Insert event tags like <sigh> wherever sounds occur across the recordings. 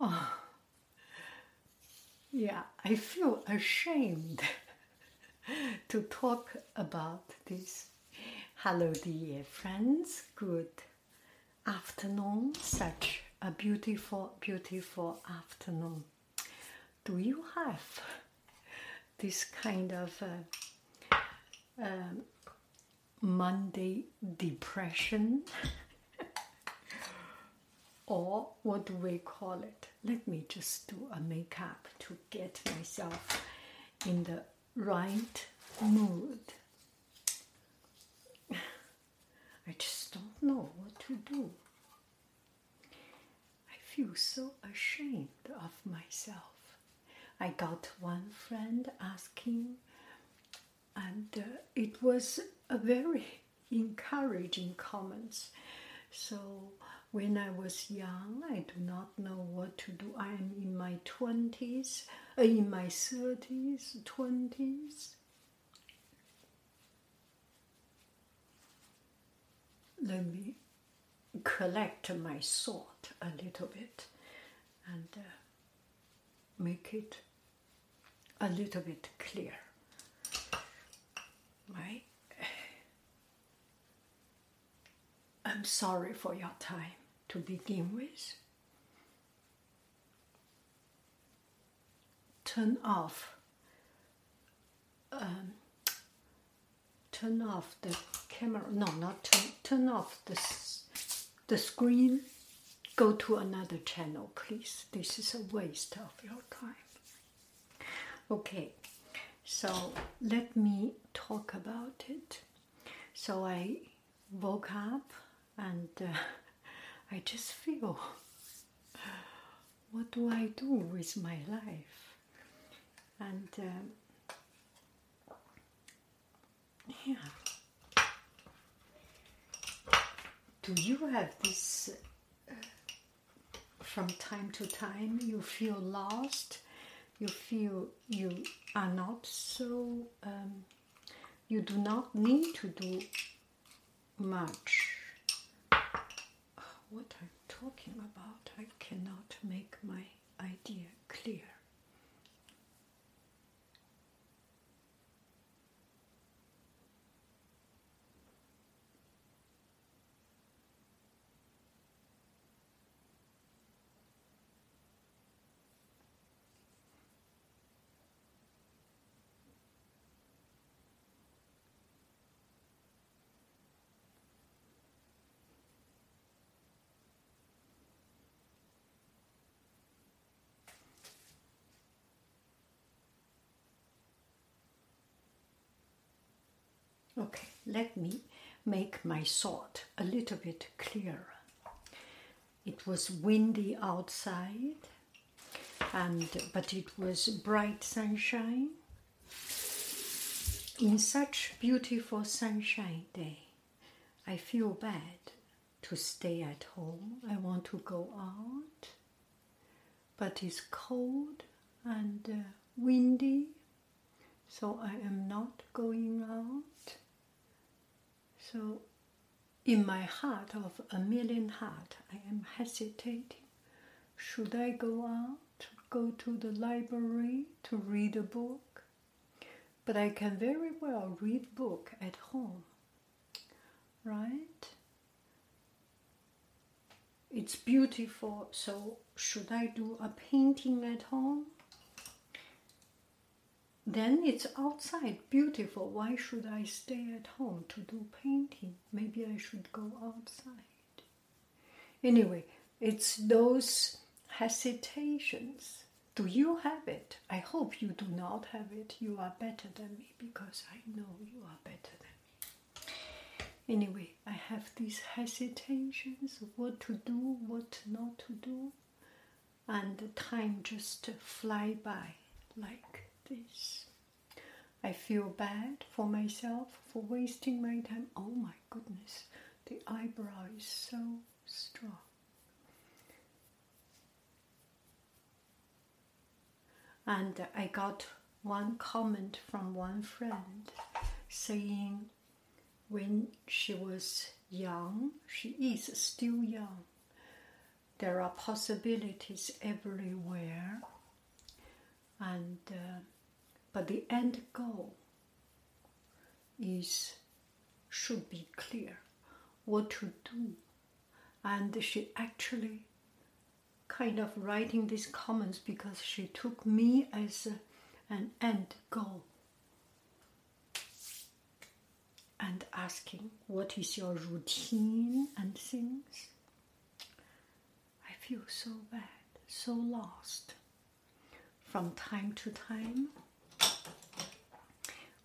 Oh. Yeah, I feel ashamed <laughs> to talk about this. Hello, dear friends. Good afternoon. Such a beautiful, beautiful afternoon. Do you have this kind of uh, um, Monday depression? <laughs> or what do we call it? Let me just do a makeup to get myself in the right mood. <sighs> I just don't know what to do. I feel so ashamed of myself. I got one friend asking, and uh, it was a very <laughs> encouraging comments. So when I was young, I do not know what to do. I am in my 20s, uh, in my 30s, 20s. Let me collect my thought a little bit and uh, make it a little bit clear. Right? I'm sorry for your time to begin with. Turn off. Um, turn off the camera. No, not turn. Turn off the the screen. Go to another channel, please. This is a waste of your time. Okay, so let me talk about it. So I woke up and uh, <laughs> I just feel what do I do with my life? And um, yeah, do you have this uh, from time to time? You feel lost, you feel you are not so, um, you do not need to do much what I'm talking about. I cannot make my idea clear. Okay, let me make my thought a little bit clearer. It was windy outside, and but it was bright sunshine. In such beautiful sunshine day, I feel bad to stay at home. I want to go out, but it's cold and uh, windy, so I am not going out. So, in my heart of a million heart, I am hesitating. Should I go out, go to the library to read a book? But I can very well read book at home, right? It's beautiful, so should I do a painting at home? Then it's outside, beautiful. Why should I stay at home to do painting? Maybe I should go outside. Anyway, it's those hesitations. Do you have it? I hope you do not have it. You are better than me because I know you are better than me. Anyway, I have these hesitations what to do, what not to do, and the time just fly by like this. I feel bad for myself for wasting my time. Oh my goodness, the eyebrow is so strong. And I got one comment from one friend saying when she was young, she is still young, there are possibilities everywhere, and uh, but the end goal is should be clear what to do, and she actually kind of writing these comments because she took me as a, an end goal and asking what is your routine and things. I feel so bad, so lost. From time to time,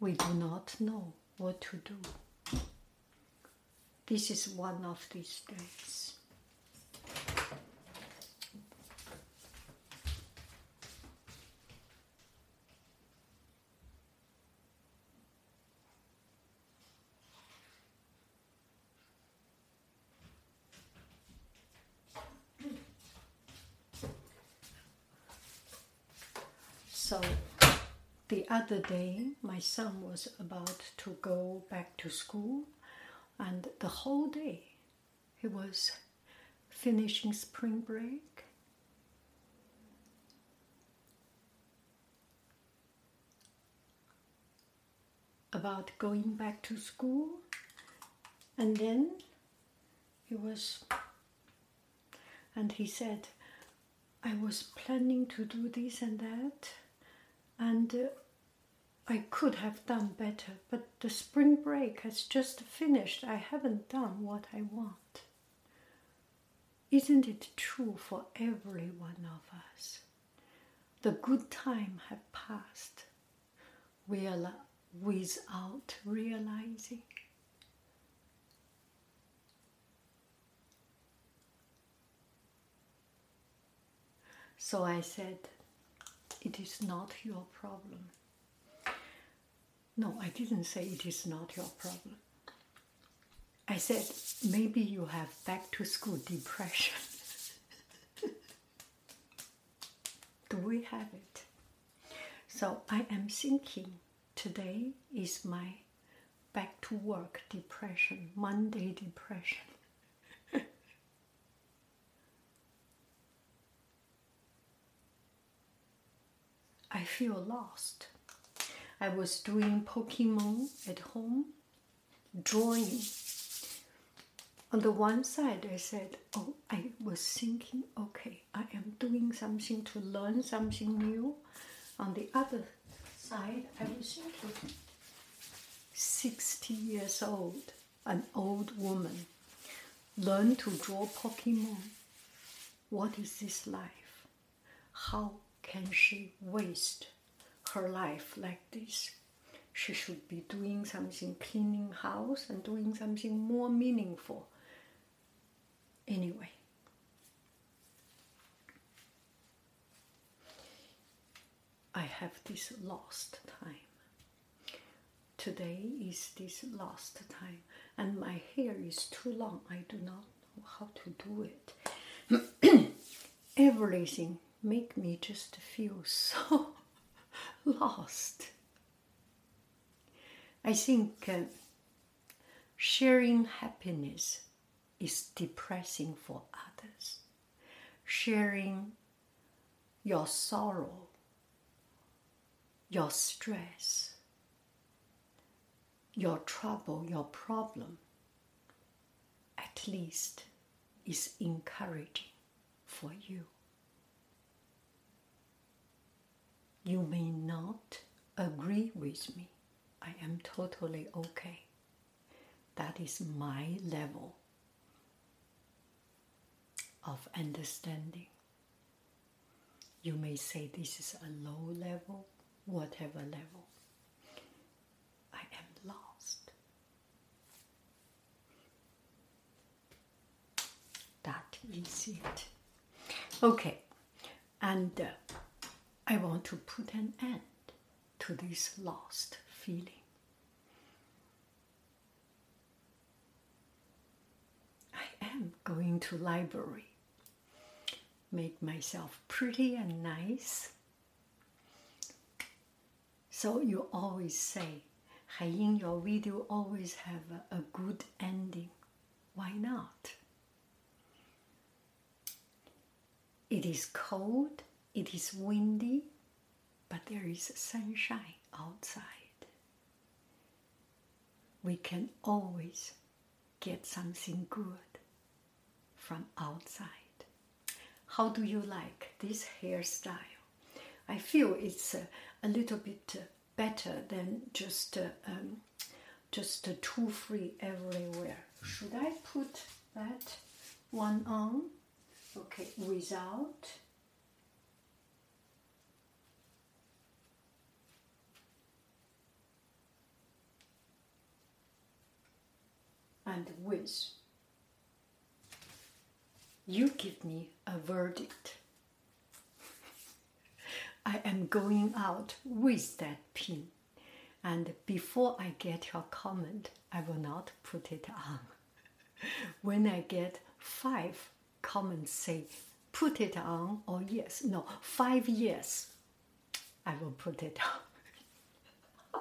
we do not know what to do. This is one of these days. So the other day, my son was about to go back to school, and the whole day he was finishing spring break. About going back to school, and then he was, and he said, I was planning to do this and that, and uh, I could have done better, but the spring break has just finished. I haven't done what I want. Isn't it true for every one of us? The good time have passed real- without realizing. So I said, It is not your problem. No, I didn't say it is not your problem. I said, Maybe you have back to school depression. <laughs> Do we have it? So I am thinking today is my back to work depression, Monday depression. I feel lost. I was doing Pokemon at home, drawing. On the one side, I said, Oh, I was thinking, okay, I am doing something to learn something new. On the other side, I was thinking, 60 years old, an old woman, learn to draw Pokemon. What is this life? How can she waste her life like this? She should be doing something, cleaning house and doing something more meaningful. Anyway, I have this lost time. Today is this lost time, and my hair is too long. I do not know how to do it. <clears throat> Everything make me just feel <laughs> so lost. I think uh, sharing happiness is depressing for others. Sharing your sorrow, your stress, your trouble, your problem, at least is encouraging for you. you may not agree with me. I am totally okay. That is my level of understanding. You may say this is a low level, whatever level. I am lost. That is it. Okay, and uh, I want to put an end to this lost feeling. I am going to library. Make myself pretty and nice. So you always say, in your video always have a, a good ending. Why not? It is cold, it is windy, but there is sunshine outside. We can always get something good from outside. How do you like this hairstyle? I feel it's a, a little bit uh, better than just uh, um, just uh, too free everywhere. Should I put that one on? Okay, without. And with. You give me a verdict. I am going out with that pin. And before I get your comment, I will not put it on. <laughs> when I get five comments say, put it on or yes, no, five yes, I will put it on.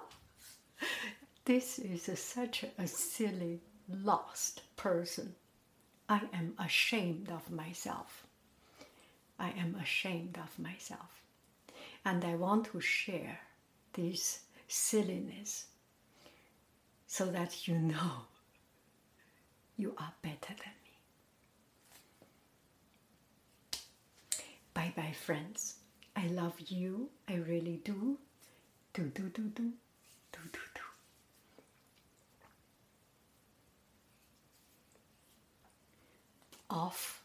<laughs> this is such a silly, lost person. I am ashamed of myself. I am ashamed of myself. And I want to share this silliness so that you know <laughs> you are better than me. Bye bye, friends. I love you. I really do. Do, do, do, do. Do, do, do. Off